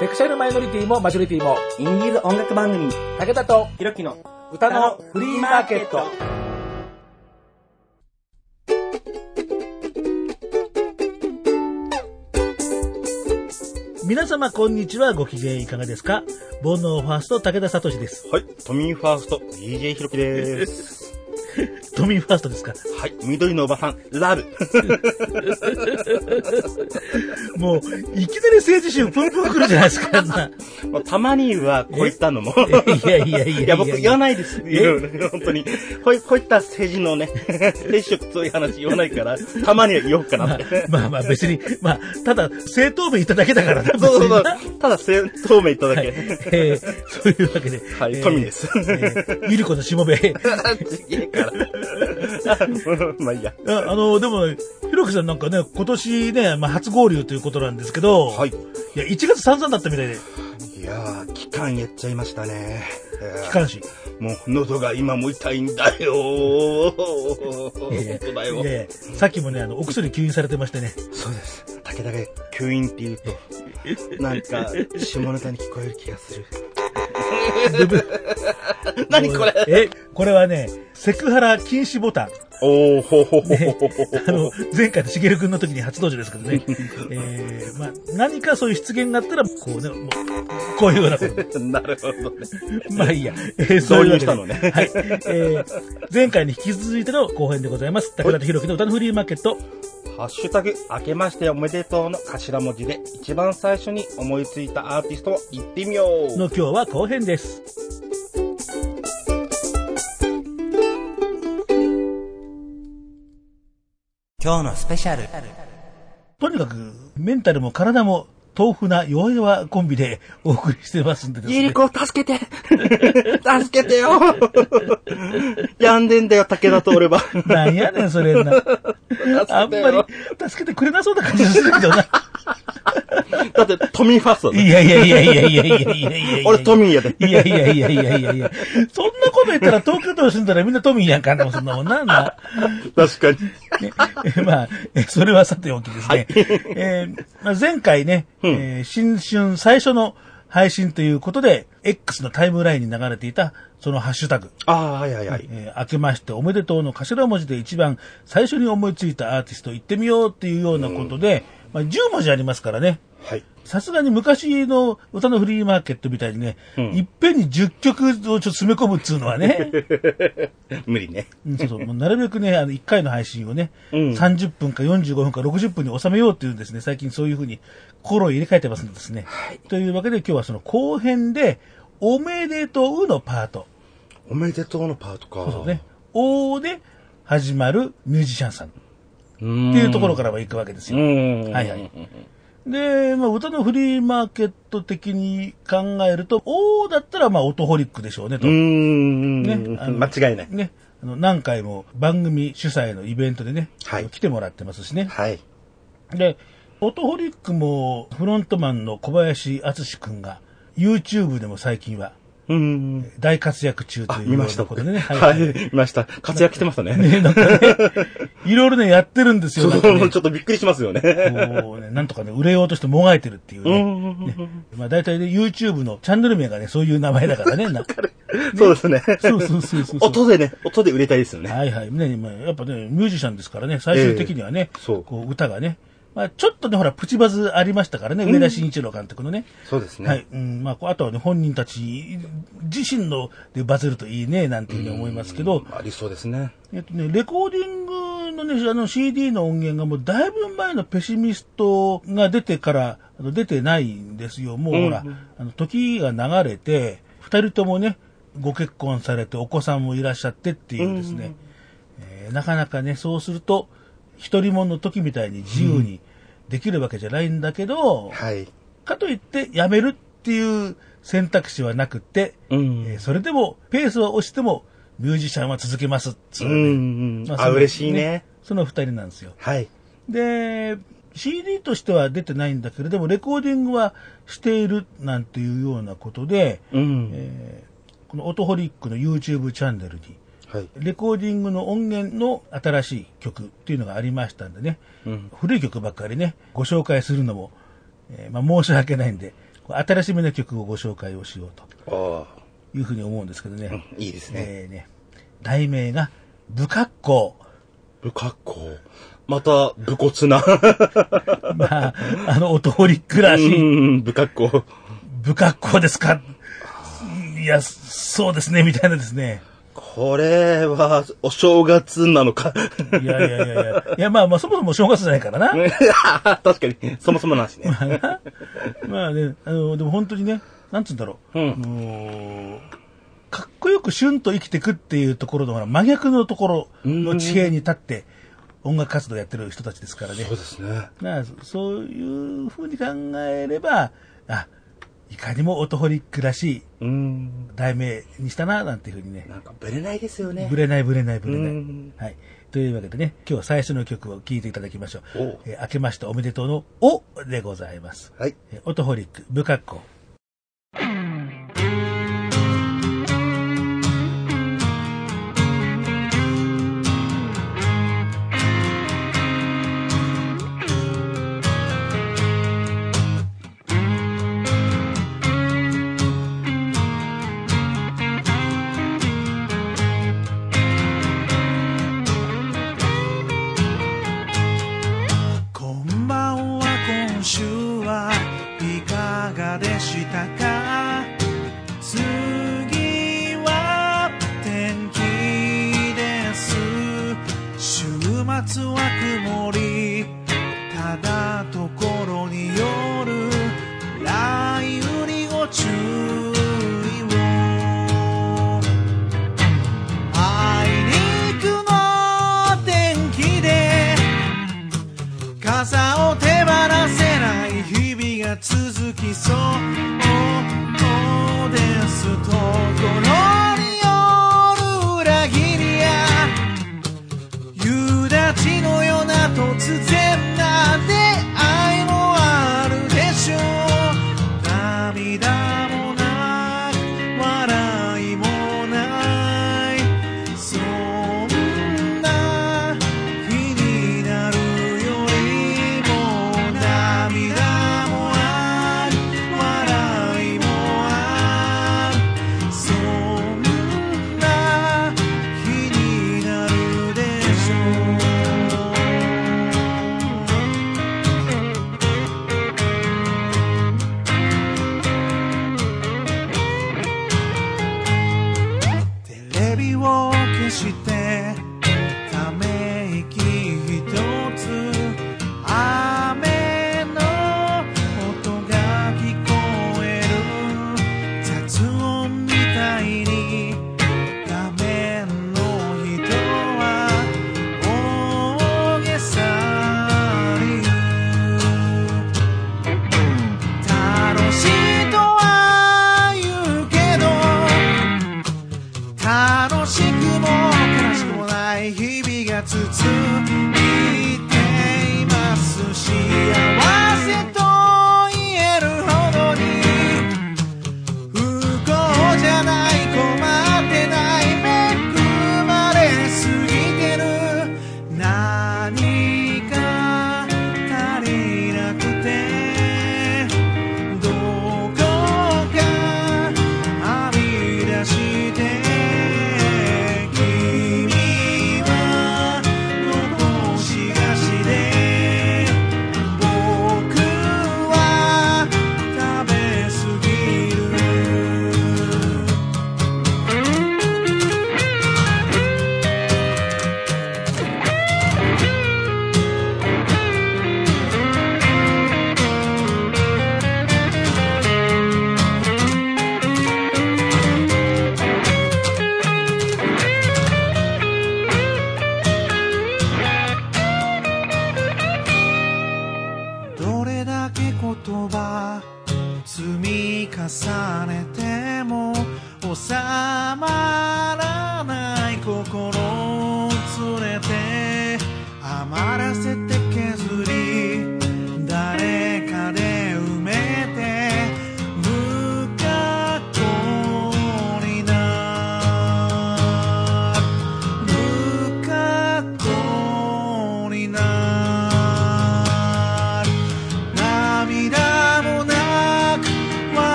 セクシャルマイノリティもマジョリティも、インディーズ音楽番組、武田とひろきの歌のフリーマーケット。皆様こんにちはご機嫌いかがですか？煩悩ファースト武田聡です。はい、トミーファースト、DJ ひろきです。トミーファーストですかはい、緑のおばさん、ラブ。もう、いきなり政治集プンプン来るじゃないですか、あんな。まあたまには、こういったのも。いやいやいやいやいや、僕言わないです。いろいろ本当に。こういこういった政治のね、政治そういう話言わないから、たまには言おうかなって。まあまあ別に、まあ、ただ、正当弁言っただけだからな。そうそうそう。ただ、せ透明言っただはいけ。えーそういうわけで。はいえー富ですえーゆり子のしもべ。ちげえから。まあいいや。ああの、でも、ひろきさんなんかね、今年ね、まあ初合流ということなんですけど、はい。いや、1月散々だったみたいで、いやー、期間やっちゃいましたね。機関士。もう、喉が今も痛いんだよー。本当だよい。やいやさっきもね、あの、お薬吸引されてましてね。そうです。武田が吸引って言うと、なんか、下ネタに聞こえる気がする。何これえ、これはね、セクハラ禁止ボタン。おー、ほほほほねほほほ。あの、前回のしげるくんの時に初登場ですけどね。えー、まあ、何かそういう出現があったら、こうね、もうこういうようなこと。なるほどね。まあいいや。えー、そういうしたのねはい。えー、前回に引き続いての後編でございます。武田とひろきの歌のフリーマーケット。ハッシュタグ、明けましておめでとうの頭文字で、一番最初に思いついたアーティストを言ってみよう。の今日は後編です。今日のスペシャル。とにかく、メンタルも体も豆腐な弱々コンビでお送りしてますんでですね。ゆり子、助けて 助けてよ 病んでんだよ、武田と俺は。なんやねん、それな。あんまり助けてくれなそうな感じがするけどな。だって、トミーファーストだいやいやいやいやいやいやいやいやいや俺トミーやで。いやいやいやいやいやいやそんなこと言ったら東京都に住んだらみんなトミーやんかんでもそんなもんなんだ。確かに。まあ、えそれはさておきですね。えーまあ、前回ね、えー新春最初の配信ということで、X のタイムラインに流れていた、そのハッシュタグ、ああ、はいはいはい。えー明けましておめでとうの頭文字で一番最初に思いついたアーティスト行ってみようっていうようなことで、まあ、10文字ありますからね。はい。さすがに昔の歌のフリーマーケットみたいにね、いっぺんに10曲をちょっと詰め込むっつうのはね、無理ね。うんそうそう、もうなるべくね、あの、1回の配信をね、うん30分か45分か60分に収めようっていうんですね、最近そういうふうに心を入れ替えてますんですね。というわけで今日はその後編で、おめでとうのパート。おめでとうのパートか。そうそうね。おで始まるミュージシャンさんっ。ていうところからは行くわけですよ。うん。はいはい。で、まあ、歌のフリーマーケット的に考えると、おだったら、まあ、オトホリックでしょうね、と。うーん。ねあの間違いない。ね。あの、何回も番組主催のイベントでね、はい来てもらってますしね。はい。で、オトホリックもフロントマンの小林敦くんが YouTube でも最近はうーん。大活躍中とあ、いう見ました。なことでね。はい。見ました。活躍してましたね。ね、なんかね、いろいろね、やってるんですよ。ちょっとびっくりしますよね。こうね、なんとかね、売れようとしてもがいてるっていうね。うん。まあ大体ね、YouTube のチャンネル名がね、そういう名前だからね。なそうですね。そうそうそうそう。音でね、音で売れたいですよね。はいはい。ね、まあやっぱね、ミュージシャンですからね、最終的にはね、ええそうこう歌がね、まあちょっとね、ほら、プチバズありましたからね、上田慎一郎監督のね。そうですね。はい。うん、まあ、あとはね、本人たち自身のでバズるといいね、なんていうふうに思いますけど、ありそうですね。えっとね、レコーディングのね、あの CD の音源がもうだいぶ前のペシミストが出てからあの出てないんですよ。もうほら、あの時が流れて、二人ともね、ご結婚されてお子さんもいらっしゃってっていうですね、えーなかなかね、そうすると、一人もの時みたいに自由にできるわけじゃないんだけど、はい。かといって辞めるっていう選択肢はなくって、うんえーそれでもペースは押してもミュージシャンは続けますっつううねん。まあ、嬉しいね。。その二人なんですよ。はい。で、CD としては出てないんだけれども、レコーディングはしているなんていうようなことで、うん。えーこのオトホリックの YouTube チャンネルに、はい。レコーディングの音源の新しい曲っていうのがありましたんでね、うん。古い曲ばっかりね、ご紹介するのも、えーまあ、申し訳ないんで、新しめの曲をご紹介をしようとあいうふうに思うんですけどね。あ、いいですね。えーね、題名が、不格好。不格好。また、武骨な。まあ、あの、オトホリックらしい、うん、不格好。不格好ですかいや、そうですね、みたいなですね。これは、お正月なのか。いやいやいやいや。いや、まあまあ、そもそも正月じゃないからな。確かに、そもそもの話ね。まあね、あの、でも本当にね、なんつうんだろう。うんあのかっこよく旬と生きていくっていうところの真逆のところの地平に立って音楽活動やってる人たちですからね。そうですね。まあ、そういうふうに考えれば、あ、いかにもオトホリックらしいうん。題名にしたな、なんていうふうにね。なんか、ぶれないですよね。ぶれないぶれないぶれないうん。はい。というわけでね、今日は最初の曲を聴いていただきましょう。おえー明けましておめでとうのおでございます。はい。えーオトホリック、不格好。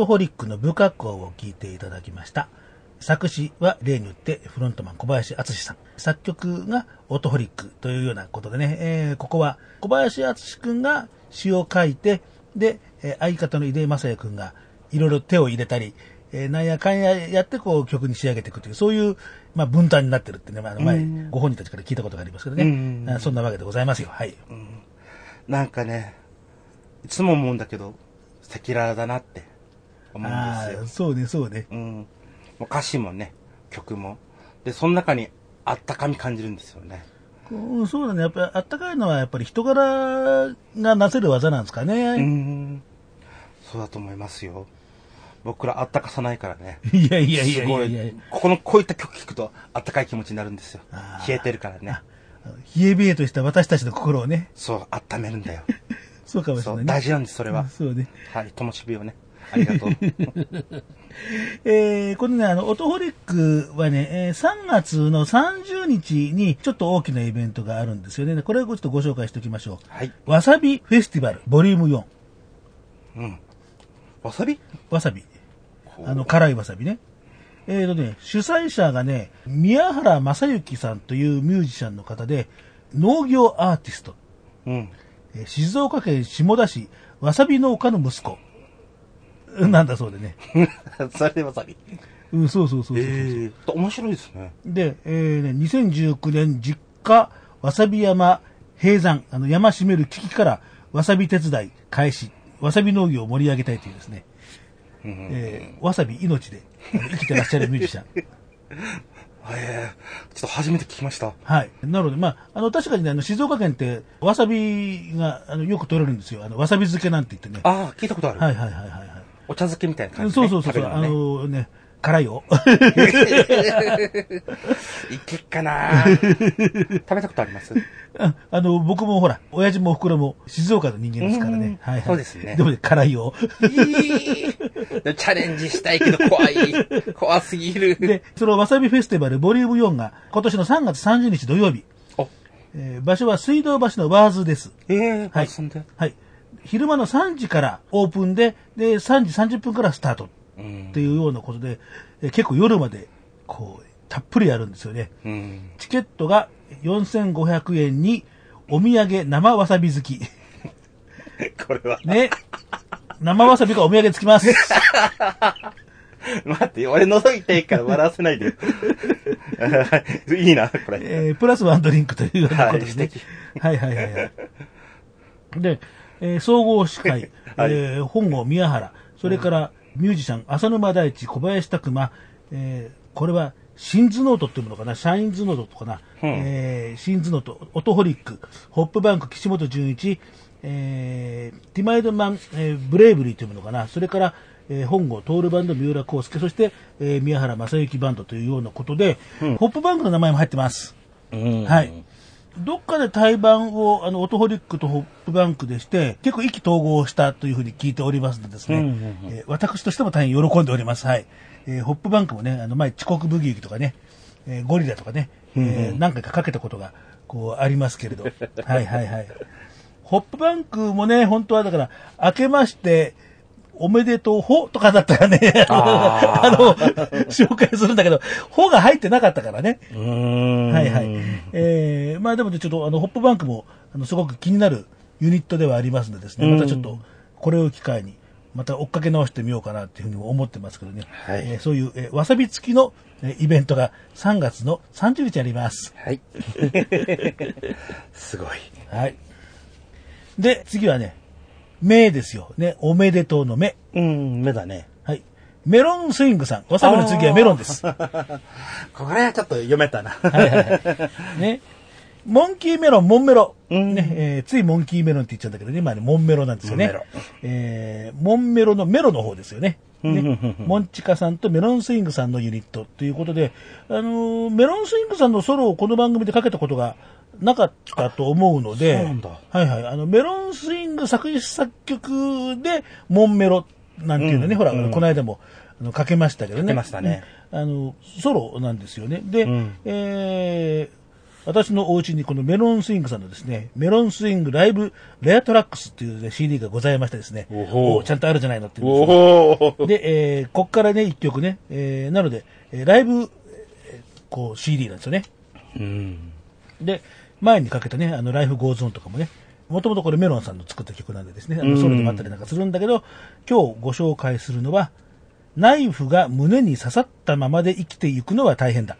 トホリックの部下校を聞いていただきました。作詞は例によってフロントマン小林敦さん。作曲がオトホリックというようなことでね、えーここは小林敦くんが詩を書いて、で、えー相方の井出正也くんがいろいろ手を入れたり、えーなんやかんややってこう曲に仕上げていくという、そういう、まあ分担になってるってね、まあ、前、ご本人たちから聞いたことがありますけどね。うんあそんなわけでございますよ。はい。なんかね、いつも思うんだけど、赤裸々だなって思うんああ、ですよ。そうね、そうね。うん。もう歌詞もね、曲も。で、その中にあったかみ感じるんですよね。うん、そうだね。やっぱりあったかいのはやっぱり人柄がなせる技なんですかうね。ん。そうだと思いますよ。僕らあったかさないからね。いやいやいやいやいやい。ここの、こういった曲聴くとあったかい気持ちになるんですよ冷えてるからね。冷え冷えとした私たちの心をね。そう、温めるんだよ。そうかもしれないね。大事なんです、それは。そうね。はい、ともしびをね。ありがとう。えー、このね、あの、オトホリックはね、えー3月の30日にちょっと大きなイベントがあるんですよね。これをちょっとご紹介しておきましょう。はい。わさびフェスティバル、ボリューム4。うん。わさび？わさび。あの、辛いわさびね。えーとね、主催者がね、宮原正幸さんというミュージシャンの方で、農業アーティスト。うん。えー静岡県下田市、わさび農家の息子。なんだそうでね。それでわさび。うん、そうそうそうそうそう、ええ面白いですね。で、えーね、2019年実家わさび山閉山、あの山閉める危機からわさび手伝い開始、わさび農業を盛り上げたいというですね、えーわさび命で生きてらっしゃるミュージシャン。ええちょっと初めて聞きました。はい。なので、まあ、あの、確かにね、あの、静岡県って、わさびが、あの、よく取れるんですよ。あの、わさび漬けなんて言ってね。ああ、聞いたことある。はいはいはいはいはい。お茶漬けみたいな感じ、ね。そうそうそうそう、あのね。辛いよ。いけっかな食べたことあります？ああの、僕もほら、親父もお袋も静岡の人間ですからうんね。はい、はい。そうですねでもね、辛いよ。チャレンジしたいけど怖い。怖すぎる。で、そのわさびフェスティバルボリューム4が今年の3月30日土曜日。お、えー場所は水道橋のワーズです。ええはい。はい。昼間の3時からオープンで、で、3時30分からスタートうんっていうようなことで、えー結構夜まで、こう、たっぷりやるんですよね。うん。チケットが4500円に、お土産生わさび好き。これは。ね。生わさびがお土産つきます。待って、俺覗いていいから笑わせないでよ。いいな、これ。えープラスワンドリンクというようなことですねはい素敵。はいはいはいはい。で、えー総合司会、はい。えー本郷宮原、それからミュージシャン、浅沼大地、小林拓馬、えーこれは、シンズノートっていうものかな、シャインズノートとかな、うん。えーシンズノート、オトホリック、ホップバンク、岸本純一、えーティマイドマン、えーブレイブリーというものかな、それから、えー本郷トールバンド、三浦康介、そして、えー宮原正幸バンドというようなことで、ホップバンクの名前も入ってます。うん。はい。どっかで対バンを、あの、オトホリックとホップバンクでして、結構意気投合したというふうに聞いておりますのでですね、うんうんうんえー私としても大変喜んでおります。はい。えーホップバンクもね、あの、前、遅刻ブギウギとかね、えーゴリラとかね、えー何回かかけたことが、こう、ありますけれど。はいはいはい。ホップバンクもね、本当はだから、明けまして、おめでとう、ほとかだったらね、あ あの、紹介するんだけど、ほが入ってなかったからね。うーん。はいはい。えー、まあでもねちょっとあの、ホップバンクも、あの、すごく気になるユニットではありますのでですね、うんまたちょっと、これを機会に、また追っかけ直してみようかなっていうふうに思ってますけどね。はいえーそういう、えーわさび付きの、えーイベントが3月の30日あります。はい。すごい。はい。で、次はね、目ですよ。ね、おめでとうの目。うん、目だね。はい。メロンスイングさん。わさびの次はメロンです。これはちょっと読めたな。はいはいはい。ね。モンキーメロン、モンメロ。うんね、えーついモンキーメロンって言っちゃうんだけどね、今ね、モンメロなんですよね。モンメロえーモンメロのメロの方ですよね。ねうんモンチカさんとメロンスイングさんのユニットということで、あのーメロンスイングさんのソロをこの番組でかけたことがなかったと思うので、そうなんだはいはい。あの、メロンスイング作詞作曲で、モンメロなんていうのね、ほら、うんうんこの間も、あの、かけましたけどね。ましたねうんあの、ソロなんですよね。で、うんえー私のお家にこのメロンスイングさんのですね、メロンスイングライブレアトラックスっていう、ね、CD がございましてですね、おちゃんとあるじゃないのって言うんですよおお。で、えー、こっからね、一曲ね、えー、なので、えーライブ、えーこう CD なんですよね。うん。で、前にかけたね、あの、 Life Goes On とかもね、もともとこれメロンさんの作った曲なんでですね、あのソロでもあったりなんかするんだけど、今日ご紹介するのは、ナイフが胸に刺さったままで生きていくのは大変だ。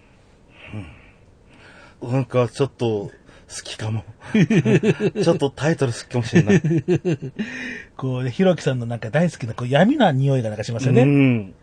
なんかちょっと好きかも。ちょっとタイトル好きかもしれない。こうね、ひろきさんのなんか大好きなこう闇な匂いがなんかしますよね。うん。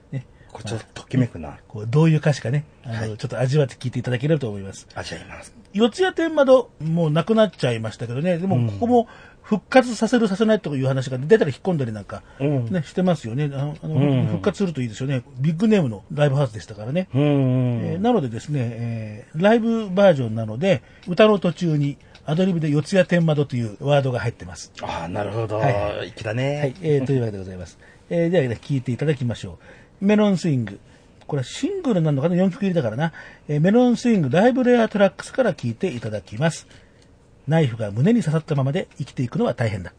ねこれちょっとときめくな。こうどういう歌詞かね、あの、ちょっと味わって聞いていただければと思います。味わいます。四谷天窓、もうなくなっちゃいましたけどね、でもここも復活させるさせないという話が出たら引っ込んだりなんか、うんね、してますよね。あの、あのうん復活するといいですよね。ビッグネームのライブハウスでしたからね。うん。えーなのでですね、えーライブバージョンなので、歌の途中にアドリブで四谷天窓というワードが入ってます。ああ、なるほど。はいだね。はい、えーというわけでございます。えーではね、聞いていただきましょう。メロンスイング。これはシングルなのかな ?4 曲入りだからな。えーメロンスイングライブレアトラックスから聞いていただきます。ナイフが胸に刺さったままで生きていくのは大変だ。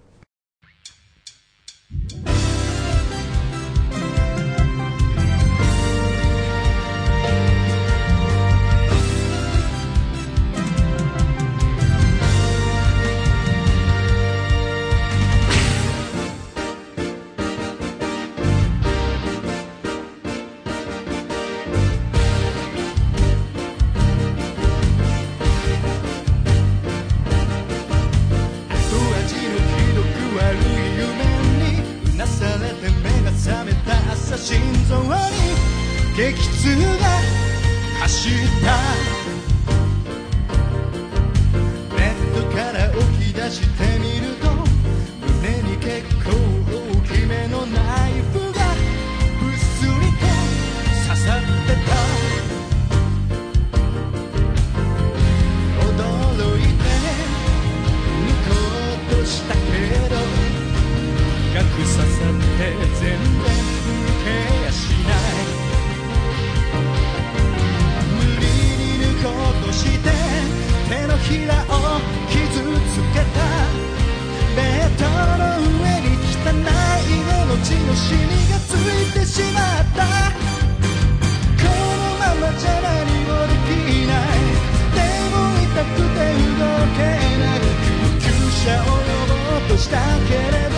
したけれど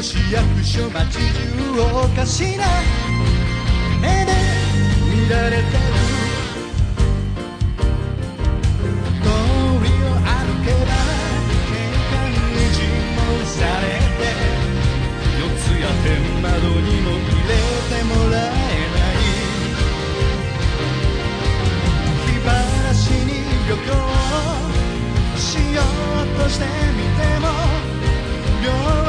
税務署市役所町中おかしな。目で見られてる通りを歩けば警官に尋問されて四つや天窓にも入れてもらえない気晴らしに旅行しようとしてみても両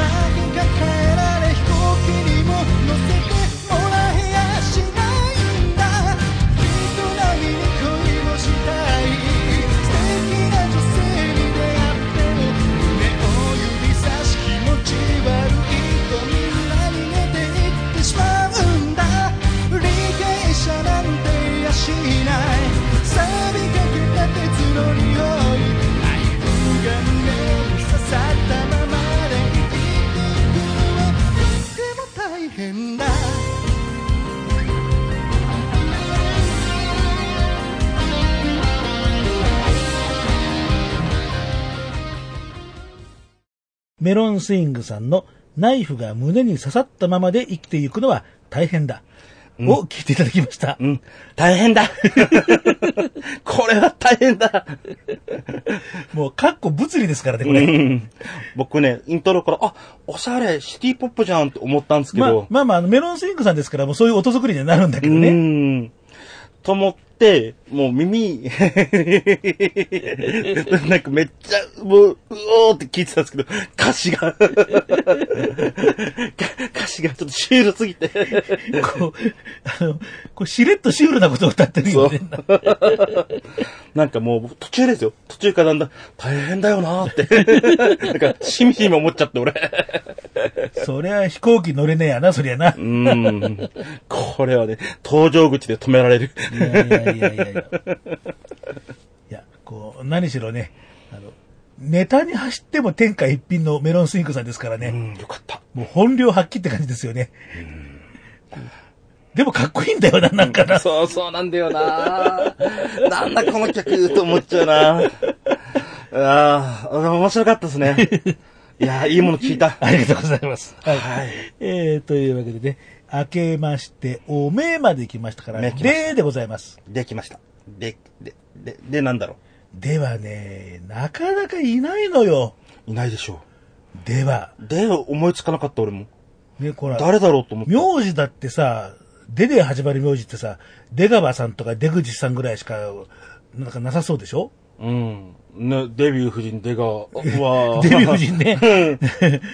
メロンスイングさんのナイフが胸に刺さったままで生きていくのは大変だ。を聞いていただきました。うん。大変だ これは大変だもう、かっこ物理ですからね、これ。うん僕ね、イントロから、あ、おしゃれ、シティポップじゃんって思ったんですけまあど、、まあまあ、あのメロンスインクさんですから、もうそういう音作りにはなるんだけどうね。ん。と思って、もう耳、なんかめっちゃ、もう、うおーって聞いてたんですけど、歌詞が、か 歌詞がちょっとシュールすぎて、こう、あの、こうしれっとシュールなことを歌ってるよね。なんかもう途中ですよ。途中からだんだん大変だよなーって。なんか、しみじみ思っちゃって俺。そりゃ飛行機乗れねえやな、そりゃな。うーん。これはね、搭乗口で止められる。いやいやいやいやいや。こう、何しろね、あの、ネタに走っても天下一品のメロンスインクさんですからね。うん、よかった。もう本領発揮って感じですよね。でもかっこいいんだよな、なんかな。そうそうなんだよななんだこの曲と思っちゃうなああ、面白かったですね。いやーいいもの聞いた。ありがとうございます。はい。はいえー、というわけでね、明けまして、おめえまで来ましたから、ででございます。できました。で、で、で、で、なんだろではね、なかなかいないのよ。う。いないでしょでは。う。で、思いつかなかった俺も。ね、こら、誰だろうと思って。名字だってさ、でで始まる名字ってさ、出川さんとか出口さんぐらいしか、なんかなさそうでしょ？うん。ね、デビュー夫人出川は。デビュー夫人ね。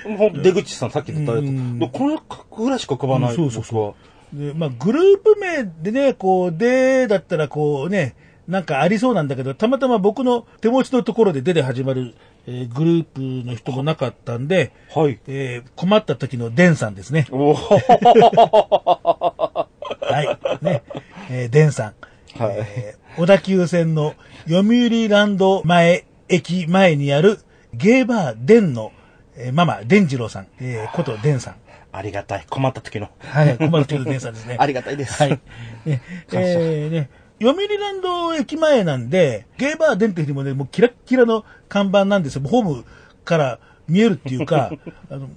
うんほん出口さんさっき言ったやつ。うんでこの格ぐらいしか浮かばない。うんそうそうそう。で、まあ、グループ名でね、こう、で、だったらこうね、なんかありそうなんだけど、たまたま僕の手持ちのところででで始まる、えーグループの人もなかったんで、はい。えー困った時のデンさんですね。お はい。ね。えーデンさん。はいえー小田急線の読売ランド前、駅前にあるゲーバーデンの、えーママ、デンジローさん、えーことデンさん。ありがたい。困った時の。はい。困った時のデンさんですね。ありがたいです。はい。ね、えー、ね、読売ランド駅前なんで、ゲーバーデンっていうもね、もうキラッキラの看板なんですよ。ホームから見えるっていうか、あの、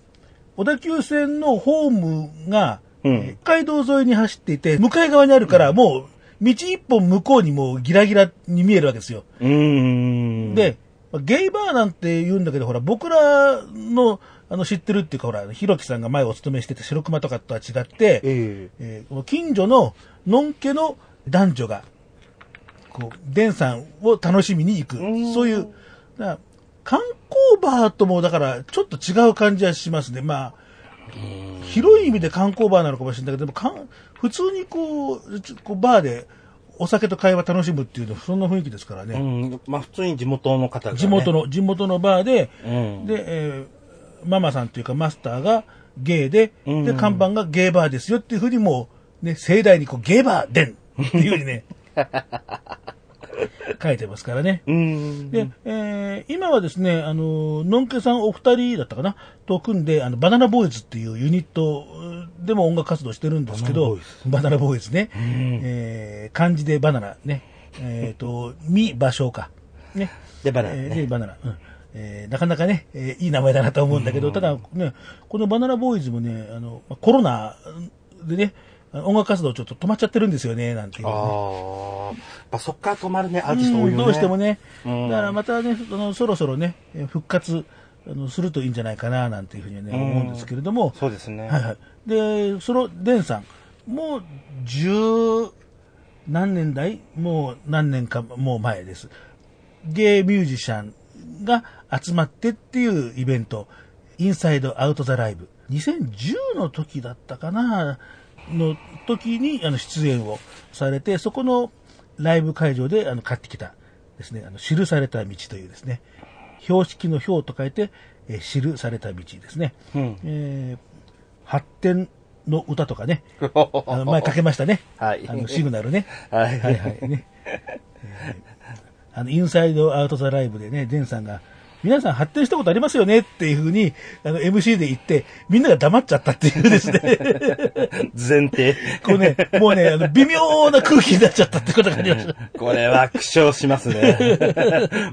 小田急線のホームが、うんえー北海道沿いに走っていて、向かい側にあるから、もう、道一本向こうにもうギラギラに見えるわけですよ。で、まあゲイバーなんて言うんだけど、ほら、僕らの、あの、知ってるっていうか、ほら、ひろきさんが前お勤めしてた白熊とかとは違って、ええーこの近所ののんけの男女が、こう、デンさんを楽しみに行く。んそういう、観光バーとも、だから、ちょっと違う感じはしますね。まあ、広い意味で観光バーなのかもしれないけど、でもかん、普通にこう、こうバーでお酒と会話楽しむっていうのは、そんな雰囲気ですからえね。うん。まあ普通に地元の方が、ね。地元。の、地元のバーで、うん。で、えーママさんというかマスターがゲイで、うんで、看板がゲイバーですよっていうふうにもう、ね、盛大にこう、ゲイバーでんっていうふうにね、書いてますからね。うん。で、えー今はですね、あの、のんけさんお二人だったかな？と組んで、あの、バナナボーイズっていうユニットでも音楽活動してるんですけど、バナナボーイズね。えー漢字でバナナね。えっ、と、み、場所か。ね。でバナナねえーで、バナナ。うん。えーなかなかね、えーいい名前だなと思うんだけど、ただね、このバナナボーイズもね、あの、まあコロナでね、音楽活動ちょっと止まっちゃってるんですよね、なんていうね、ああ。そっから止まるね、アーティスト多いよね。うんどうしてもね。うんだからまたね、あのそろそろね、えー復活あのするといいんじゃないかな、なんていうふうにね、うん思うんですけれども、そうですね。はいはい。で、その、デンさん、もう、十何年代もう何年か、もう前です。ゲイミュージシャンが集まってっていうイベント、インサイドアウトザライブ。2010の時だったかな、の時にあの出演をされて、そこのライブ会場であの買ってきたですね、あの記された道というですね、標識の標と書いて、えー記された道ですね。うん。えー発展の歌とかね、あの前かけましたね。はいあのシグナルね。はいはいはいね。えーあの、インサイドアウトザライブでね、デンさんが、皆さん発展したことありますよねっていうふうに、あの、MC で言って、みんなが黙っちゃったっていうですね。前提。こうね、もうね、あの、微妙な空気になっちゃったってことがありました。これは苦笑しますね。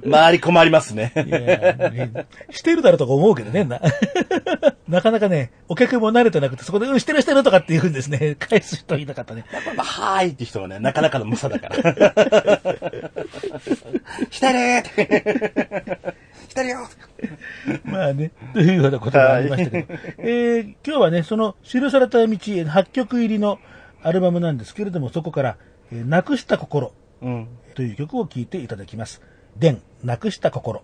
周り困りますね。いやねしてるだろうとか思うけどね、な。なかなかね、お客も慣れてなくて、そこで、うん、してるしてるとかって言うんですね。返す人いなかったね。まあ、はーいって人がね、なかなかの猛者だから。してるーって。るよ まあね、というようなことがありましたけど。えー今日はね、その記された道8曲入りのアルバムなんですけれども、そこから、えーなくした心うん。という曲を聴いていただきます。でん、なくした心。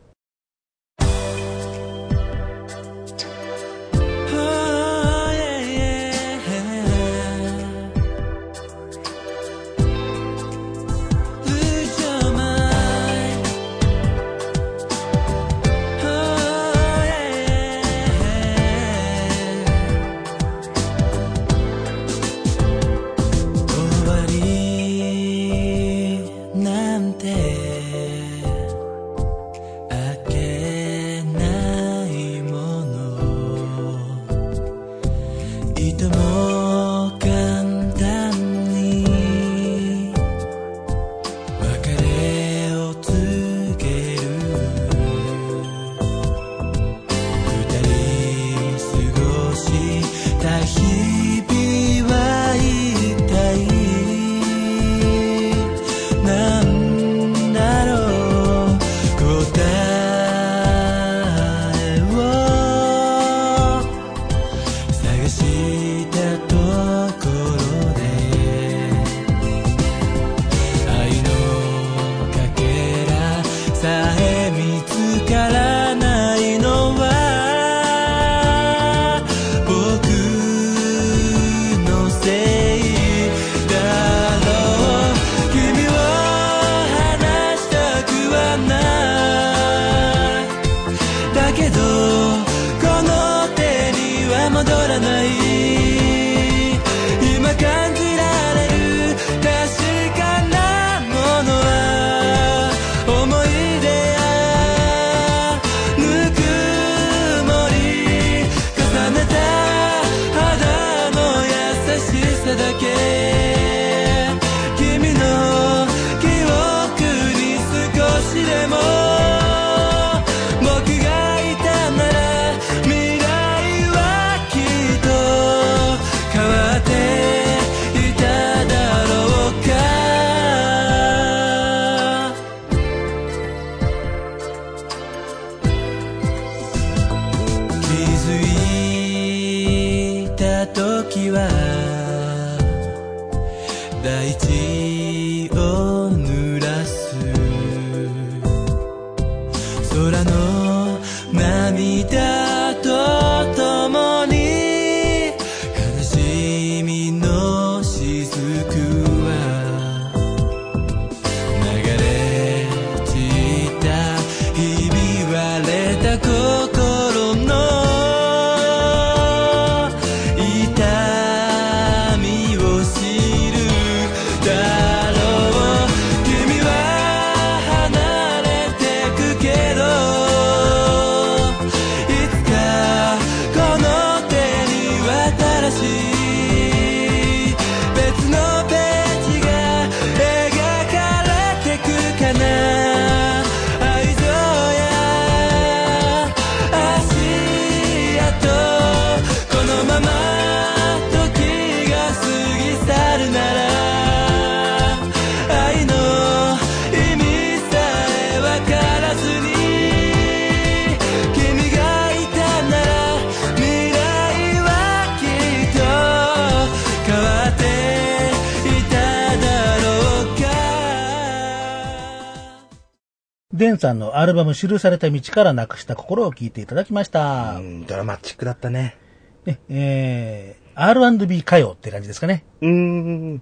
デンさんのアルバム記された道からなくした心を聴いていただきました。うん、ドラマチックだったね。ね、えー、R&B 歌謡って感じですかね。うーん。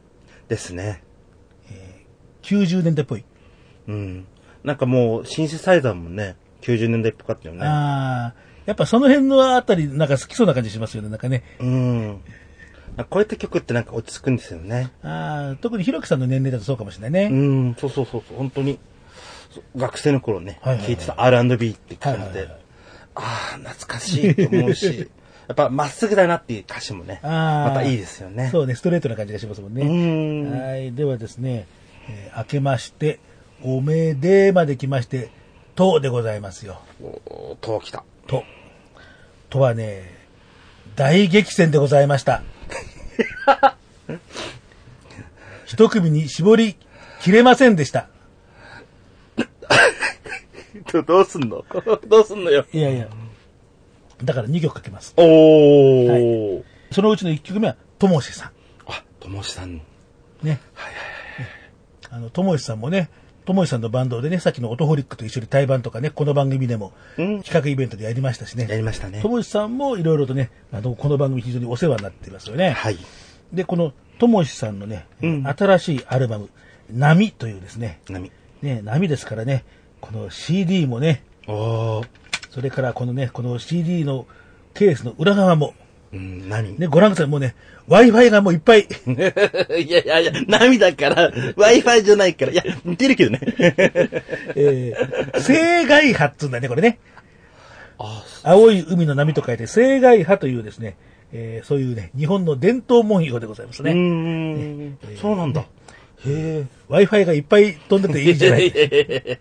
ですね。90年代っぽい。うん。なんかもう、シンセサイザーもね、90年代っぽかったよね。ああ、やっぱその辺のあたり、なんか好きそうな感じしますよね、なんかね。うん。こういった曲ってなんか落ち着くんですよね。ああ、特にひろきさんの年齢だとそうかもしれないうね。ん、そうそうそうそう、本当に、学生の頃ね、聴いてた R&B って感じではいはいはい、ああ、懐かしいと思うし、やっぱまっすぐだなっていう歌詞もね、ああまたいいですよね。そうね、ストレートな感じがしますもんね。うんはい。ではですね、えー明けまして、おめでまで来まして、とでございますよ。とう来た。と。とはね、大激戦でございました。一組に絞りきれませんでした。どどうすんの？どうすんのよ？いやいや。だから2曲かけます。おー。そのうちの1曲目は、ともしさん。あ、ともしさん。ね。あの、ともしさんもね、ともしさんのバンドでね、さっきのオトホリックと一緒に対バンとかね、この番組でもうん企画イベントでやりましたしね。やりましたねと。もしさんもいろいろとね、あの、この番組非常にお世話になっていますよね。はい。で、このともしさんのね、うん新しいアルバム、波というですね、波。ね、波ですからね、この CD もね。それからこのね、この CD のケースの裏側も、うん、何？ね、ご覧ください。もうね、Wi-Fi がもういっぱい。いやいやいや、波だから、Wi-Fi じゃないから。いや、似てるけどね。えー、青外波っつうんだね、これね。あ青い海の波と書いて、青外波というですね、えーそういうね、日本の伝統文様でございますうーね。ん。そうなんだ。へ Wi-Fi がいっぱい飛んでていいじゃない？え。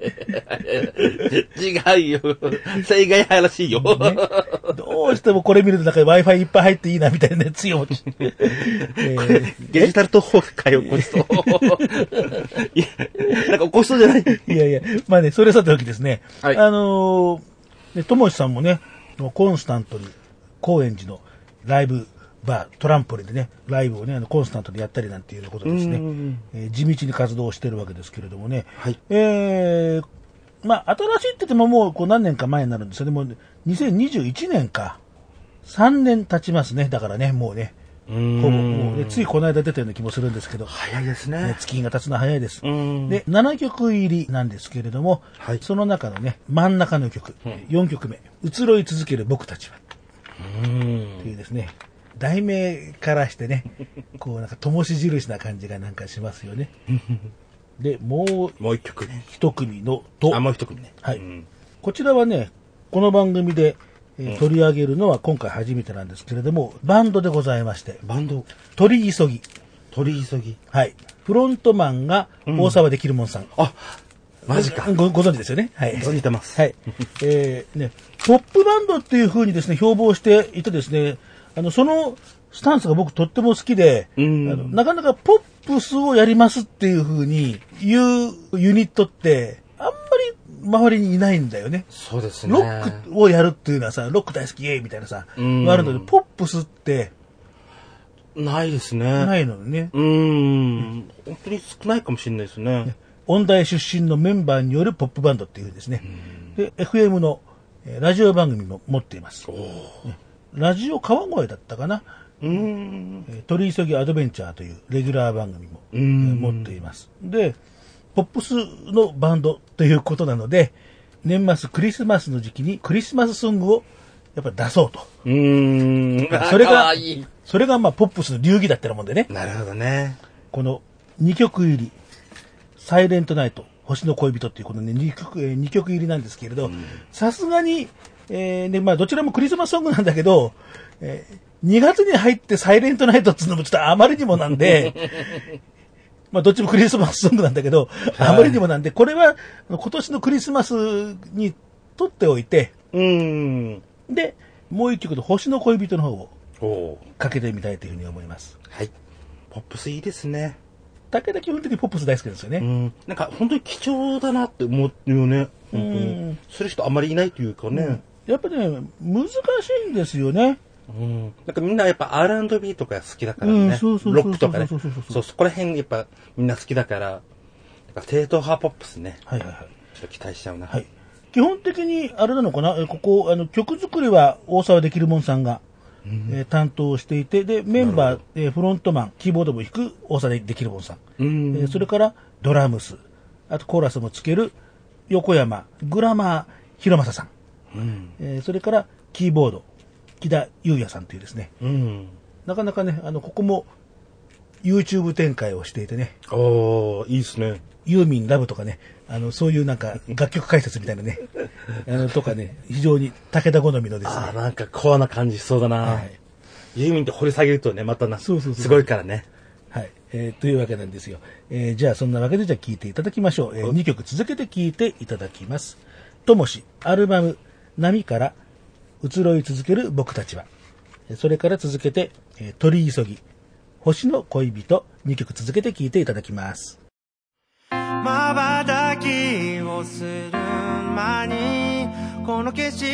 違うよ。正外派らしいよ。どうしてもこれ見るとなんか Wi-Fi いっぱい入っていいなみたいな熱意を持ち。えーデジタルトークかよ、こいつと。いや、なんか起こしそうじゃない？いやいや、まあね、それさておきですね。はいあのーね、ともしさんもね、コンスタントに、高円寺のライブバー、トランポリンでね、ライブをね、あのコンスタントにやったりなんていうことですねうん。えー地道に活動をしてるわけですけれどもね。はいえーまあ、新しいって言ってももうこう何年か前になるんですよね。もう2021年か。3年経ちますね。だからね、もうね。ほほぼ、もうね、ついこの間出たような気もするんですけど。早いですねね。月日が経つのは早いです。うんで、7曲入りなんですけれども、はいその中のね、真ん中の曲、4曲目、移ろい続ける僕たちは、うんというですね、題名からしてね、こうなんか灯し印な感じがなんかしますよね。で、もうもう一曲ね。一組のとあ、、もう一組ね。はいうんこちらはね、この番組で、えー取り上げるのは今回初めてなんですけれども、バンドでございまして、バンド、取り急ぎ。取り急ぎ。はい。フロントマンが大沢できるもんさん。あ、マジか。ごご存知ですよね？はい。存じてます。はい。えー、ね、ポップバンドっていう風にですね、標榜していてですね、あの、そのスタンスが僕とっても好きで、なかなかポップスをやりますっていう風に言うユニットって、あんまり周りにいないんだよね。そうですね。ロックをやるっていうのはさ、ロック大好きイエーイみたいなさ、うんあるので、ポップスってないですね。。ないいのにね。うーん。本当に少ないかもしれないですね。音大出身のメンバーによるポップバンドっていうですね。で、FM の、えーラジオ番組も持っています。ねラジオ川越だったかな？うーん。えー取り急ぎアドベンチャーというレギュラー番組も、持っています。で、ポップスのバンドということなので、年末クリスマスの時期にクリスマスソングをやっぱ出そうと。うーん。それがいい。それがまあポップスの流儀だったもんでね。なるほどね。この2曲入り、サイレントナイト、星の恋人っていうこのね、2曲、えー二曲入りなんですけれど、さすがに、えーね、まあどちらもクリスマスソングなんだけど、え2月に入ってサイレントナイトっていうのもちょっとあまりにもなんで、まあどっちもクリスマスソングなんだけど、あまりにもなんで、これは今年のクリスマスにとっておいて、うーん。で、もう一曲の星の恋人の方をかけてみたいというふうに思います。はい。ポップスいいですね。武田基本的にポップス大好きですよね。うん。なんか本当に貴重だなって思うよね。うにん。する人あんまりいないというかね。やっぱね、難しいんですよね。うん。なんかみんなやっぱ R&B とか好きだからうんね。ロックとかね。そうそこら辺やっぱみんな好きだから、なんか正統派ポップスね。はいはいはい。ちょっと期待しちゃうな。はい。基本的に、あれなのかな、えここ、あの、曲作りは大沢できるもんさんが、えー担当していて、で、メンバー、えーフロントマン、キーボードも弾く大沢でできるもんさん。うん。えーそれから、ドラムス、あとコーラスもつける、横山、グラマー、広正さん。うん。えーそれから、キーボード、木田優也さんというですね、うん。なかなかね、あの、ここも、YouTube 展開をしていてね、おー、いいですね。ユーミンラブとかね、あの、そういうなんか、楽曲解説みたいなね、あの、とかね、非常に武田好みのですあー、ね、なんかコアな感じしそうだな。はいユーミンって掘り下げるとね、またな、そうそうすごいからね。はい、えーというわけなんですよ。えーじゃあ、そんなわけで、じゃあ聴いていただきましょう。え2曲続けて聴いていただきます。ともし、アルバム、波から、移ろい続ける僕たちは。それから続けて、えー取り急ぎ、星の恋人、2曲続けて聴いていただきます。瞬きをする間にこの景色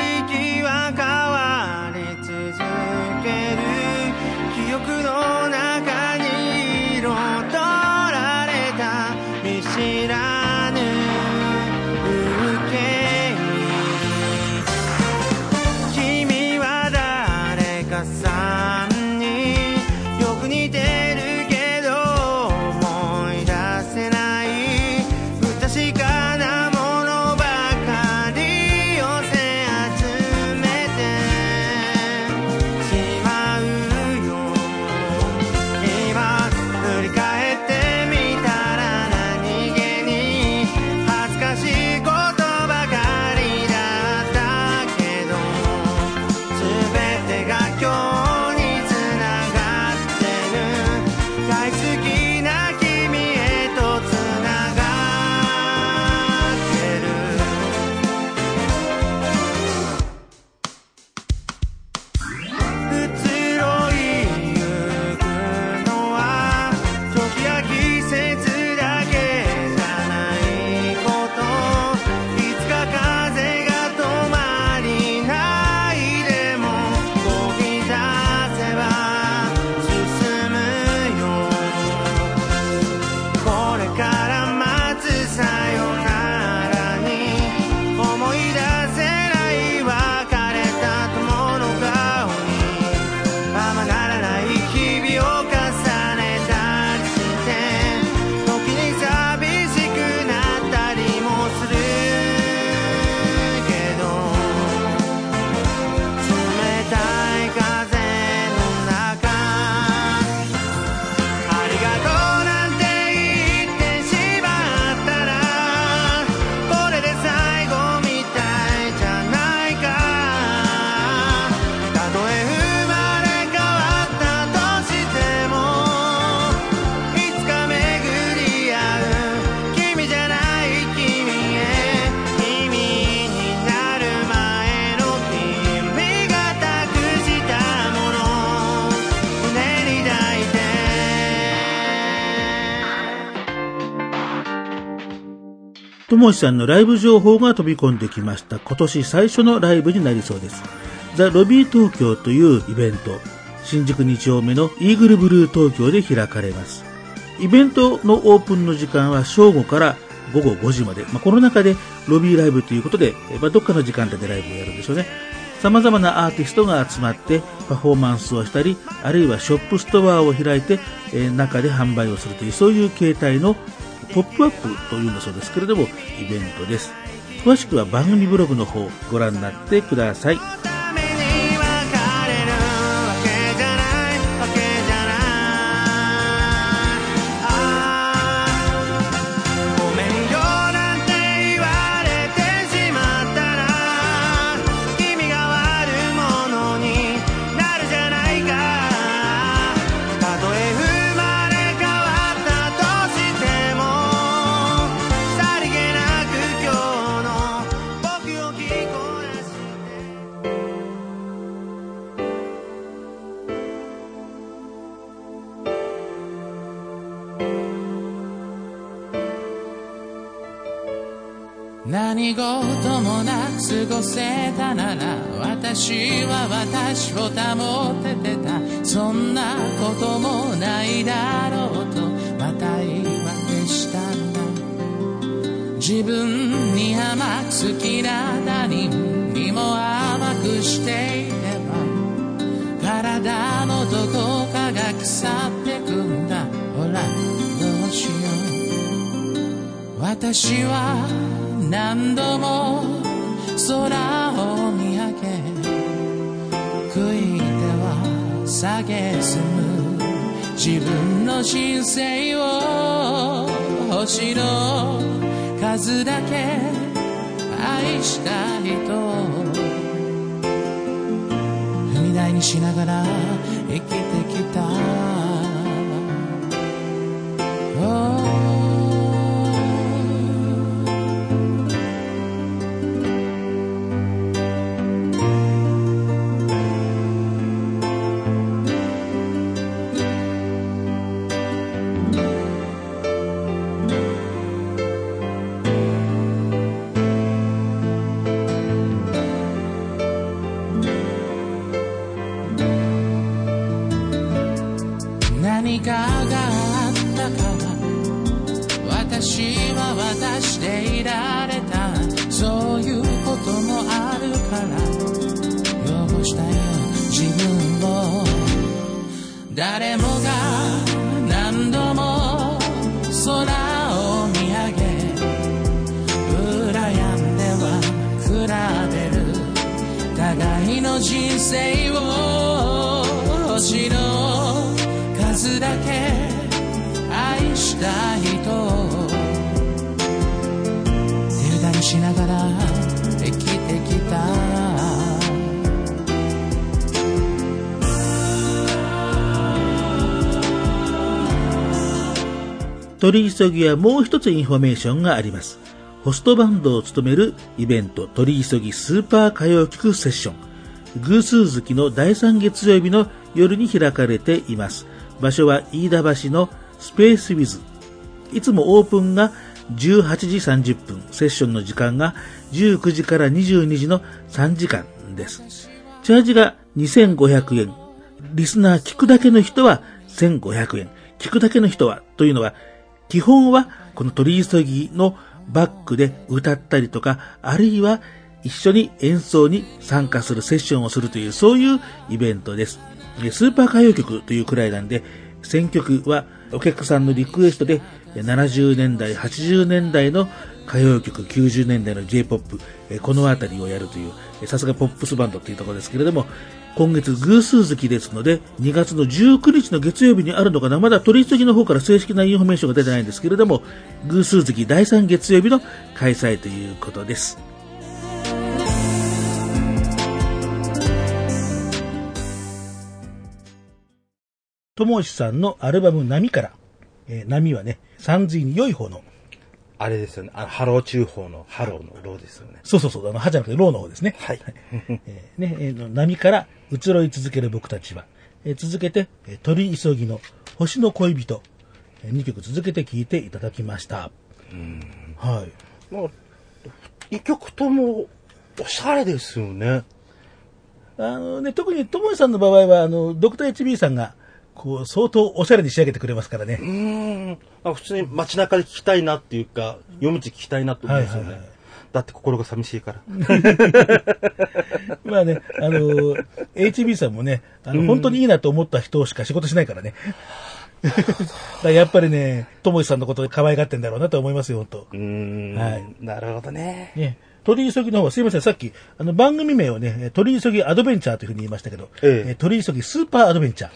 は変わり続ける記憶の中に彩られた見知らぬともしさんのライブ情報が飛び込んできました。今年最初のライブになりそうです。ザ・ロビー東京というイベント、新宿2丁目のイーグルブルー東京で開かれます。イベントのオープンの時間は正午から午後5時まで。まあ、この中でロビーライブということで、えまあ、どっかの時間帯でライブをやるんでしょうね。様々なアーティストが集まってパフォーマンスをしたり、あるいはショップストアを開いて、えー中で販売をするという、そういう形態のポップアップというんだそうですけれども、イベントです。詳しくは番組ブログの方ご覧になってください。私は私を保ててた。そんなこともないだろうとまた言い訳したんだ。自分に甘く好きな他人にも甘くしていれば体のどこかが腐ってくんだ。ほらどうしよう。私は何度も空蔑む自分の人生を星の数だけ愛した人。を踏み台にしながら生きてきた。歌にしながら生きてきた取り急ぎはもう一つインフォメーションがあります。ホストバンドを務めるイベント取り急ぎスーパー歌謡曲セッション。偶数月の第3月曜日の夜に開かれています。場所は飯田橋のスペースウィズ。いつもオープンが18時30分、セッションの時間が19時から22時の3時間です。チャージが2500円。リスナー聞くだけの人は1500円。聞くだけの人はというのは、基本はこの取り急ぎのバックで歌ったりとか、あるいは一緒に演奏に参加するセッションをするという、そういうイベントです。スーパー歌謡曲というくらいなんで、選曲はお客さんのリクエストで70年代、80年代の歌謡曲、90年代の J-POP、このあたりをやるという、さすがポップスバンドっていうところですけれども、今月偶数月ですので、2月の19日の月曜日にあるのかな、まだ取り急ぎの方から正式なインフォメーションが出てないんですけれども、偶数月第3月曜日の開催ということです。ともしさんのアルバム浪から、えー浪はね、さんずいに良い方の、あれですよね。あの、ハロー中報のハローのローですよね。そうそうそう、あの、波じゃなくて浪の方ですね。はい。えーね、えーの浪から移ろい続ける僕たちは、えー続けて、えー取り急ぎの星の恋人、え2曲続けて聴いていただきました。はい。もう、一曲とも、おしゃれですよね。あのね、特にともえさんの場合は、あの、ドクター HB さんが、こう、相当おしゃれに仕上げてくれますからね。うーん。あ普通に街中で聞きたいなっていうか、夜道聞きたいなと思うんですよね。はいはいはいだって心が寂しいから。まあね、あの、HB さんもね、あの、本当にいいなと思った人しか仕事しないからね。だ やっぱりね、ともえさんのことで可愛がってんだろうなと思いますよ、本当。ん。はいなるほどね。ね、取り急ぎの方は、すいません、さっき、あの、番組名をね、え取り急ぎアドベンチャーというふうに言いましたけど、えええ取り急ぎスーパーアドベンチャー。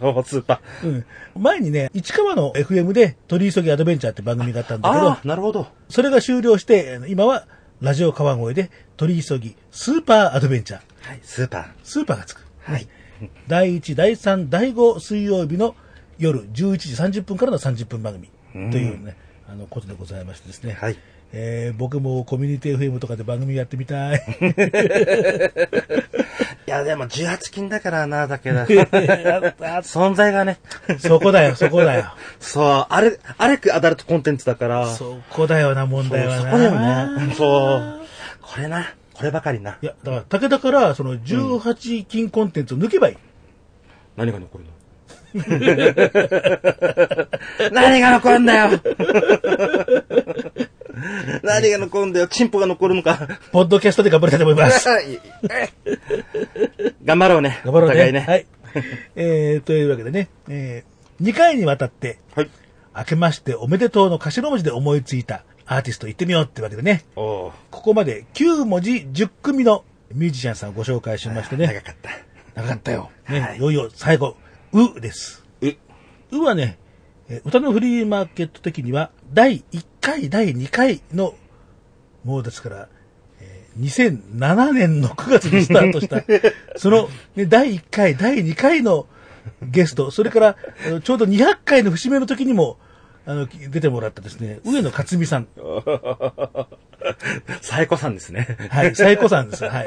おスーパー。うん。前にね、市川の FM で取り急ぎアドベンチャーって番組があったんだけどあ、あ、なるほど。それが終了して、今はラジオ川越で取り急ぎスーパーアドベンチャー。はい、スーパー。スーパーがつく。はい。第1、第3、第5水曜日の夜11時30分からの30分番組というね、あの、ことでございましてですね。はい。えー僕もコミュニティ FM とかで番組やってみたい。いや、でも18金だからな、だけど。存在がね。そこだよ、そこだよ。そう、あれ、あれくアダルトコンテンツだから。そこだよな、問題はな。そこだよね。そう。これな。こればかりな。いや、だから、武田から、その、18金コンテンツを抜けばいい。何が残るの？何が残るんだよ何が残るんだよチンポが残るのか。ポッドキャストで頑張りたいと思います。頑張ろうね。頑張ろうね。お互いね。はい。えー、というわけでね、えー、2回にわたって、はい。明けましておめでとうの頭文字で思いついたアーティスト行ってみようってわけでね、ここまで9文字10組のミュージシャンさんをご紹介しましてね、長かった。長かったよ。ね、はいいよいよ最後、うです。う、うはね、えー歌のフリーマーケット的には、第1回、第2回の、もうですから、えー2007年の9月にスタートした、その、ね、第1回、第2回のゲスト、それから、ちょうど200回の節目の時にも、あの、出てもらったですね、上野克美さん。サイコさんですね。はい、サイコさんです。はい。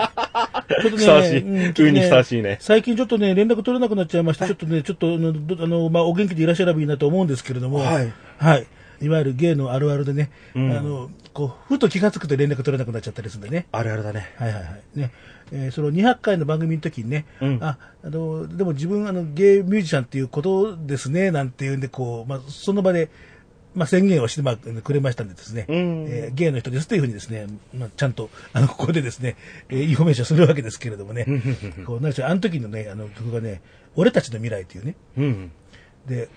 ちょっとふさわしい急にふさわしいね最近ちょっとね、連絡取れなくなっちゃいまして、ちょっとね、ちょっと、あの、どあのまあ、お元気でいらっしゃればいいなと思うんですけれども、はい。はい。いわゆる芸のあるあるでね、うんあの、こう、ふと気がつくと連絡取れなくなっちゃったりするんでね。あるあるだね。はいはいはい。ね。えーその200回の番組の時にね、うんあ、あの、でも自分、あの、ゲイミュージシャンっていうことですね、なんていうんで、こう、まあ、その場で、まあ、宣言をして、まあ、くれましたんでですね、うんえーゲイの人ですというふうにですね、まあ、ちゃんと、あの、ここでですね、えーインフォメーションするわけですけれどもね、こう、なんでしょう、あの時のね、あの曲がね、俺たちの未来っていうね、うん。で、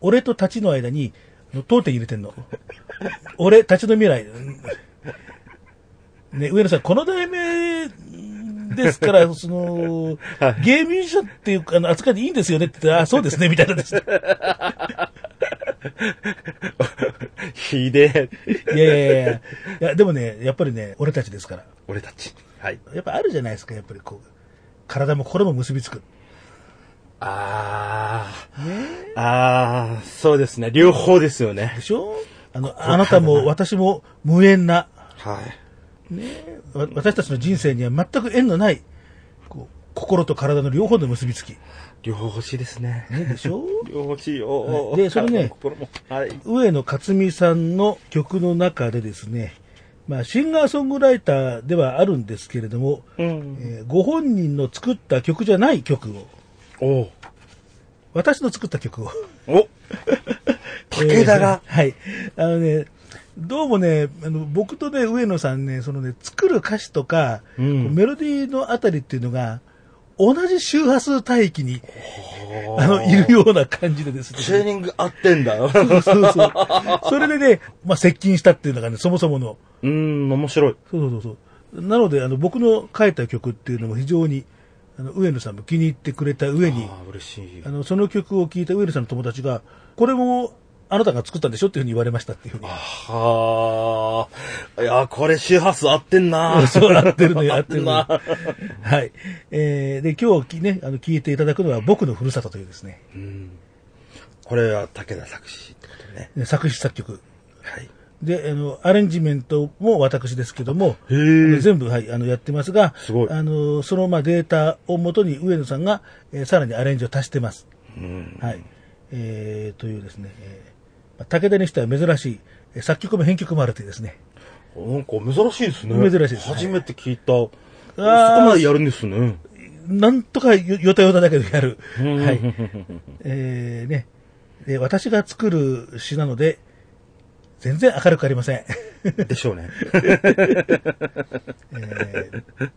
俺とたちの間に、あの読点入れてんの。俺、たちの未来。ね、上野さん、この題名ですから、その、ゲイミュージシャンっていうか、あの、扱いでいいんですよねって言って、あ、そうですね、みたいなですね。ひでえ。いやいやいやいや、いや、でもね、やっぱりね、俺たちですから。俺たち。はい。やっぱあるじゃないですか、やっぱりこう、体も心も結びつく。あー。あー、そうですね。両方ですよねで。しょ？あの、あなたも私も無縁な、はい。わ私たちの人生には全く縁のない、こう、心と体の両方の結びつき。両方欲しいですね。ね、でしょ？両方欲しいよ。はいでそれね。はい。上野克美さんの曲の中でですね、まあ、シンガーソングライターではあるんですけれども、うん。えーご本人の作った曲じゃない曲を、お私の作った曲を。お武田が えーはい。あのね、どうもね、あの僕とね、上野さんね、そのね、作る歌詞とか、うんメロディーのあたりっていうのが、同じ周波数帯域に、あの、いるような感じでですね。チューニング合ってんだ。うそうそう。それでね、まあ、接近したっていうのがね、そもそもの。ーん、面白い。そうそうそうそう。なので、あの、僕の書いた曲っていうのも非常に、あの、上野さんも気に入ってくれた上に、あー嬉しいあ。の、その曲を聴いた上野さんの友達が、これも、あなたが作ったんでしょっていうふうに言われましたっていうふうに。はあ。いや、これ周波数合ってんな。そうなってるのよ、合ってるのよ。な。はい。えー、で、今日きね、あの、聞いていただくのは僕のふるさとというですね、うん。これは武田作詞ってことね。作詞作曲。はい。で、あの、アレンジメントも私ですけども、全部、はい、あの、やってますが、すあの、その、まあ、データをもとに上野さんが、えーさらにアレンジを足してます。うん。はい。えー、というですね、えーまあ武田にしては珍しい、えー作曲も編曲もあるというですね。なんか珍しいですね。珍しいです初めて聞いた。そこあーまでやるんですね。なんとかよよたよただけどやる。うんはい。えー、ね。で私が作る詩なので、全然明るくありません。でしょうね。えー、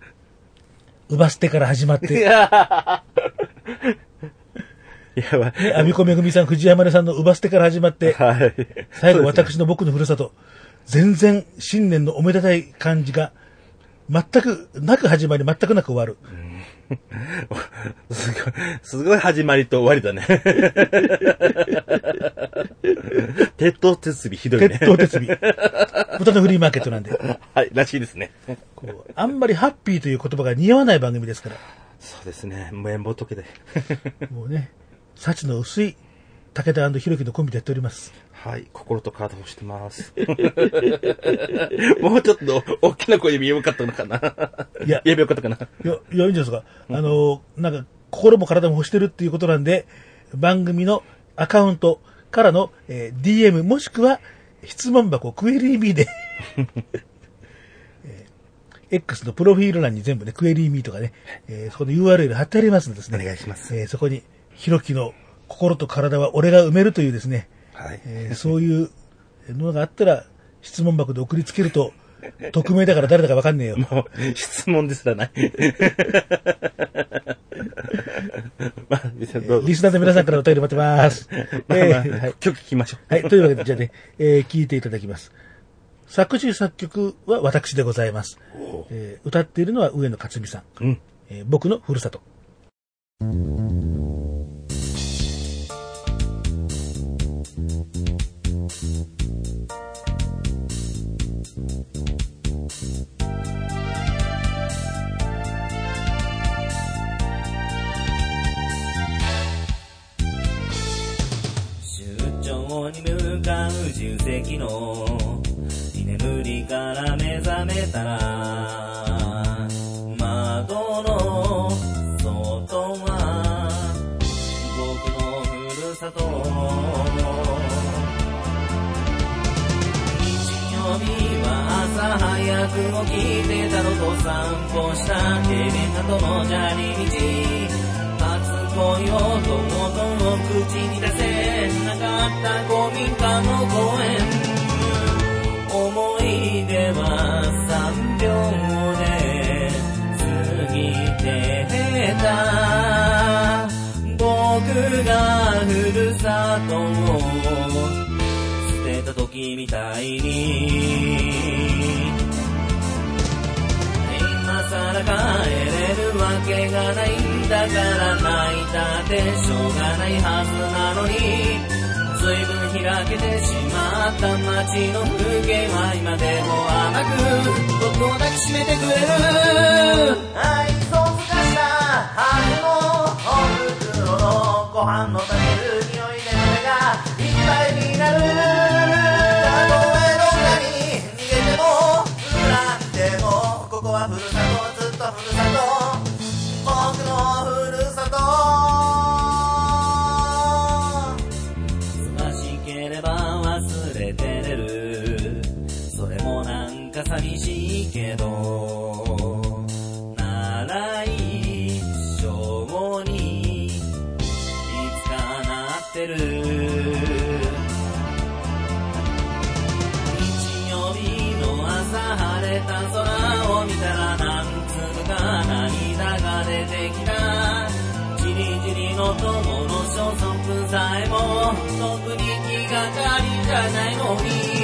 うば捨てから始まって、やばい。ね、アビコめぐみさん、藤山根さんのうば捨てから始まって、はい。最後ね私の僕のふるさと、全然新年のおめでたい感じが、全くなく始まり、全くなく終わる。すごい、すごい始まりと終わりだね。鉄塔鉄尾ひどいね。鉄塔鉄尾。豚のフリーマーケットなんで。はい、らしいですね。こうあんまりハッピーという言葉が似合わない番組ですから。そうですね。無縁仏で。もうね、幸の薄い武田ひろきのコンビでやっております。はい、心と体をしてます。もうちょっと大きな声で言えばよかったのかな。いや言えばよかったかな。いや、いや、いいんじゃないですか。あの、なんか、心も体も欲してるっていうことなんで、番組のアカウントからの、えー DM もしくは質問箱クエリーミーで、えー X のプロフィール欄に全部ね、クエリーミーとかね、えーそこで URL 貼ってありますのでですね。お願いしますえーそこに、ひろきの心と体は俺が埋めるというですね、はい。えーそういうのがあったら、質問箱で送りつけると、匿名だから誰だかわかんねえよ。もう、質問ですらない。まあ、リ。スナーの皆さんからお便り待ってます。まあまあ、えーはい。曲聴きましょう。はい。というわけで、じゃあね、えー聞いていただきます。作詞作曲は私でございます。えー歌っているのは上野克美さん。うん。えー僕のふるさと。出張に向かう重責の居眠りから目覚めたら警備との砂利道初恋をとうとう口に出せなかった古民家の公園思い出は3秒で過ぎてた僕がふるさとを捨てた時みたい。にがないんだから泣いたってしょうがないはずなのに。随分開けてしまった街の風景は今でも甘く僕を抱きしめてくれる。愛想つかした春のお袋のご飯の食べる。か寂しいけどなら一生にいつかなってる。日曜日の朝晴れた空を見たらなんつうか涙が出てきた。じりじりの友の消息さえも特に気がかりじゃないのに。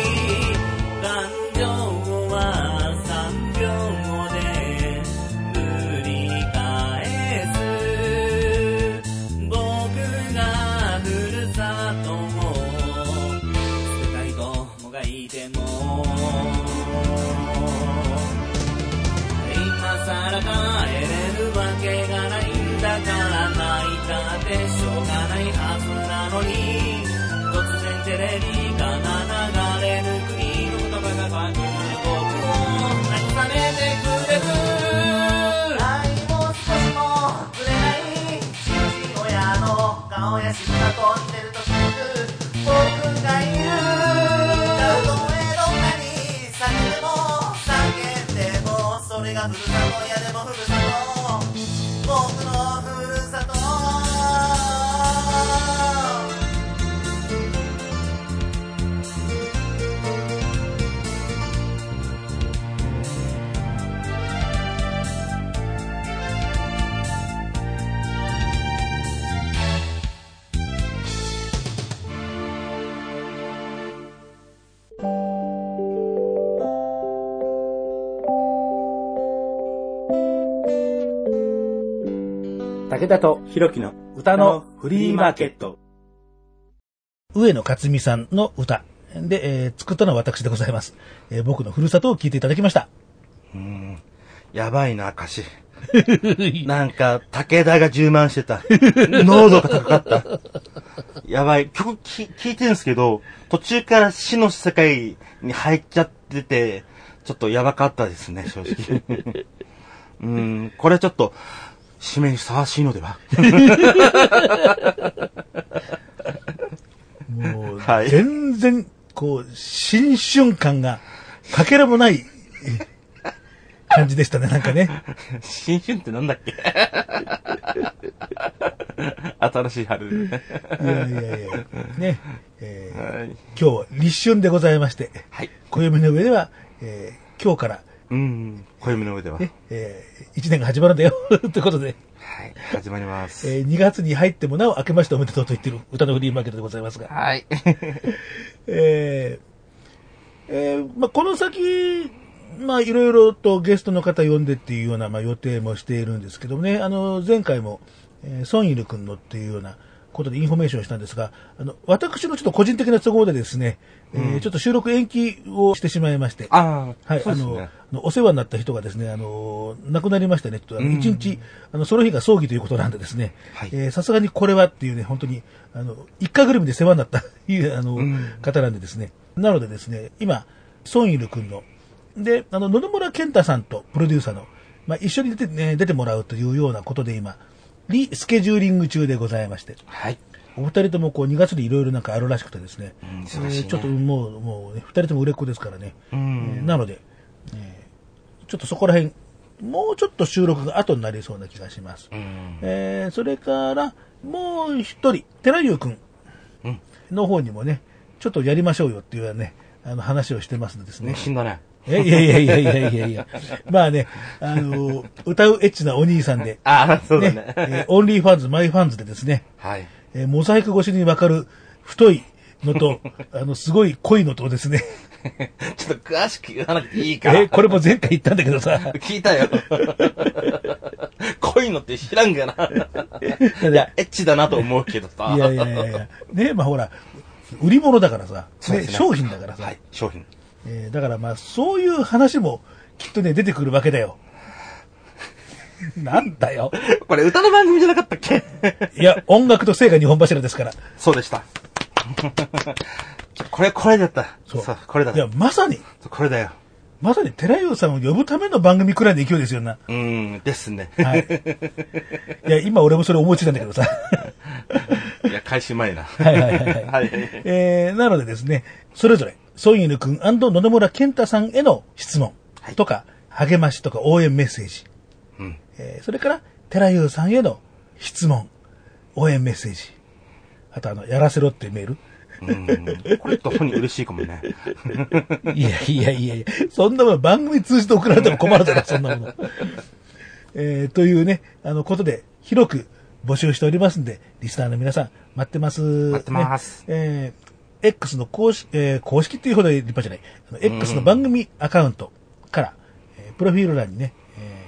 田とひろきの歌のフリーマーケット。上野克美さんの歌。で、えー作ったのは私でございます。えー僕のふるさとを聞いていただきました。やばいな、歌詞。なんか、武田が充満してた。濃度が高かった。やばい。曲き聞いてるんですけど、途中から死の世界に入っちゃってて、ちょっとやばかったですね、正直。うん、これちょっと、締めにふさわしいのでは？もう、はい全然、こう、新春感が、かけらもない、え感じでしたね、なんかね。新春ってなんだっけ？新しい春。いやいやいや、ね。えーはい。今日は立春でございまして、はい。暦の上では、えー今日から、うん、暦の上では。はいね、え1年が始まるんだよ、ということで、始まります。え2月に入ってもなお明けましておめでとうと言ってる歌のフリーマーケットでございますが、はい。えーえーまあ、この先、まあ、いろいろとゲストの方呼んでっていうような、まあ、予定もしているんですけどもね、あの、前回も、えーソンイル君のっていうようなことでインフォメーションをしたんですが、あの、私のちょっと個人的な都合でですね、えーちょっと収録延期をしてしまいまして、ああ、はい、ね。あのお世話になった人がですね、あの、亡くなりましてね、ちょっとあのうん一日、あの、その日が葬儀ということなんでですねはい、えーさすがにこれはっていうね、本当に、あの、一家ぐるみで世話になった、いう、あの、ん方なんでですね。なのでですね、今、ソンイル君の、で、あの、野々村健太さんとプロデューサーの、まあ、一緒に出て、ね、出てもらうというようなことで今、リスケジューリング中でございまして、はい。お二人ともこう2月にいろいろなんかあるらしくてですね、うん忙しいねえーちょっともう、もう、ね、二人とも売れっ子ですからね、うえーん。なので、えーちょっとそこら辺、もうちょっと収録が後になりそうな気がします。うん。えーそれから、もう一人、寺優くんうんの方にもね、ちょっとやりましょうよっていうね、あの話をしてますのでですね。死んだね。えいやいやいやいやいやいや。まあね、あの、歌うエッチなお兄さんで、ああ、そうだねね。、えー OnlyFans、MyFans でですね、はい。えーモザイク越しにわかる太いのと、あの、すごい濃いのとですね、ちょっと詳しく言わなくていいから。えーこれも前回言ったんだけどさ、聞いたよ。濃って知らんがな。いや、エッチだなと思うけどさ。いやいやいやいや。ね、まあほら、売り物だからさ、ねね商品だからさ、はい、商品。えーだからまあそういう話もきっとね、出てくるわけだよ。なんだよ。これ歌の番組じゃなかったっけ？いや、音楽と性が日本柱ですから。そうでした。これ、これだった。そう。そう、これだ。いや、まさに、これだよ。まさに寺優さんを呼ぶための番組くらいの勢いですよな。うーん、ですね。はい。いや、今俺もそれ思いついたんだけどさ。いや、開始前な。はいはいはいはい。はい。えー、なのでですね、それぞれ、ソンイヌ君野々村健太さんへの質問とか、励ましとか応援メッセージ、うん。えーそれから、寺優さんへの質問、応援メッセージ、あとあの、やらせろってメール。うん。これと本に嬉しいかもね。いやいやいやいや、そんなもの番組通じて送られても困るだろ、そんなもの。えー、というね、あの、ことで、広く募集しておりますんで、リスナーの皆さん、待ってます。待ってますねえー、X の公式、えー公式っていうほど立派じゃない、X の番組アカウントから、えープロフィール欄にね、え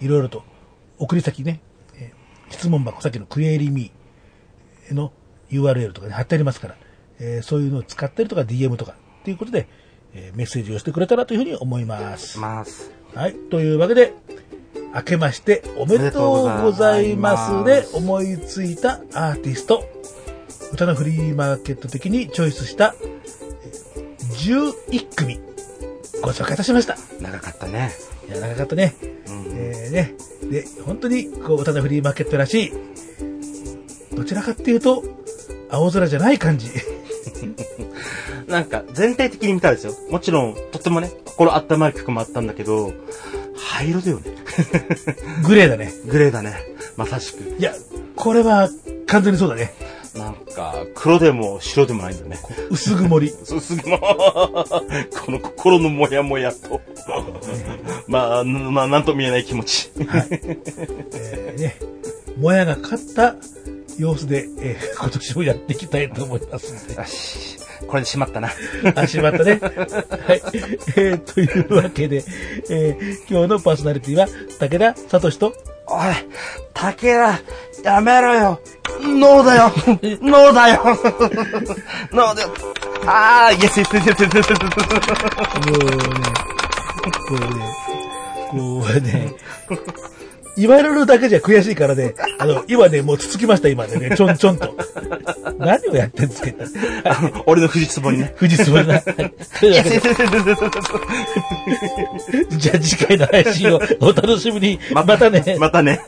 ーいろいろと送り先ね、えー質問箱、さっきのクエリミーの URL とかに貼ってありますから、えーそういうのを使ったりとか DM とかっていうことで、えーメッセージをしてくれたらというふうに思います。ます。はい。というわけで、明けましておめでとうございますで思いついたアーティスト、歌のフリーマーケット的にチョイスしたえー11組ご紹介いたしました。長かったね。いや、長かったね。うん。えーね。で、本当に、こう、歌のフリーマーケットらしい、どちらかっていうと、青空じゃない感じ。なんか、全体的に見たらですよ。もちろん、とってもね、心温まる曲もあったんだけど、灰色だよね。グレーだね。グレーだね。まさしく。いや、これは完全にそうだね。なんか、黒でも白でもないんだよね。薄曇り。そうすぐも、この心のモヤモヤと、まあ、まあ、なんとも言えない気持ち。えーね、もやが勝った様子で、えー今年もやっていきたいと思いますんで。よし、これでしまったな。あ、しまったね。はい。えーというわけで、えー今日のパーソナリティは、武田聡と、おい、竹田、やめろよ。ノーだよ。ノーだよ。ノーだよ。あー、イエスイエスイエスイエスイエスイエスもうね、こうね、こうね、言われるだけじゃ悔しいからね、あの、今ね、もうつつきました、今でね、ちょんちょんと。何をやってんですかあの俺の藤壺にね。富士山な。というわけで、じゃあ次回の配信をお楽しみに。またね。またね。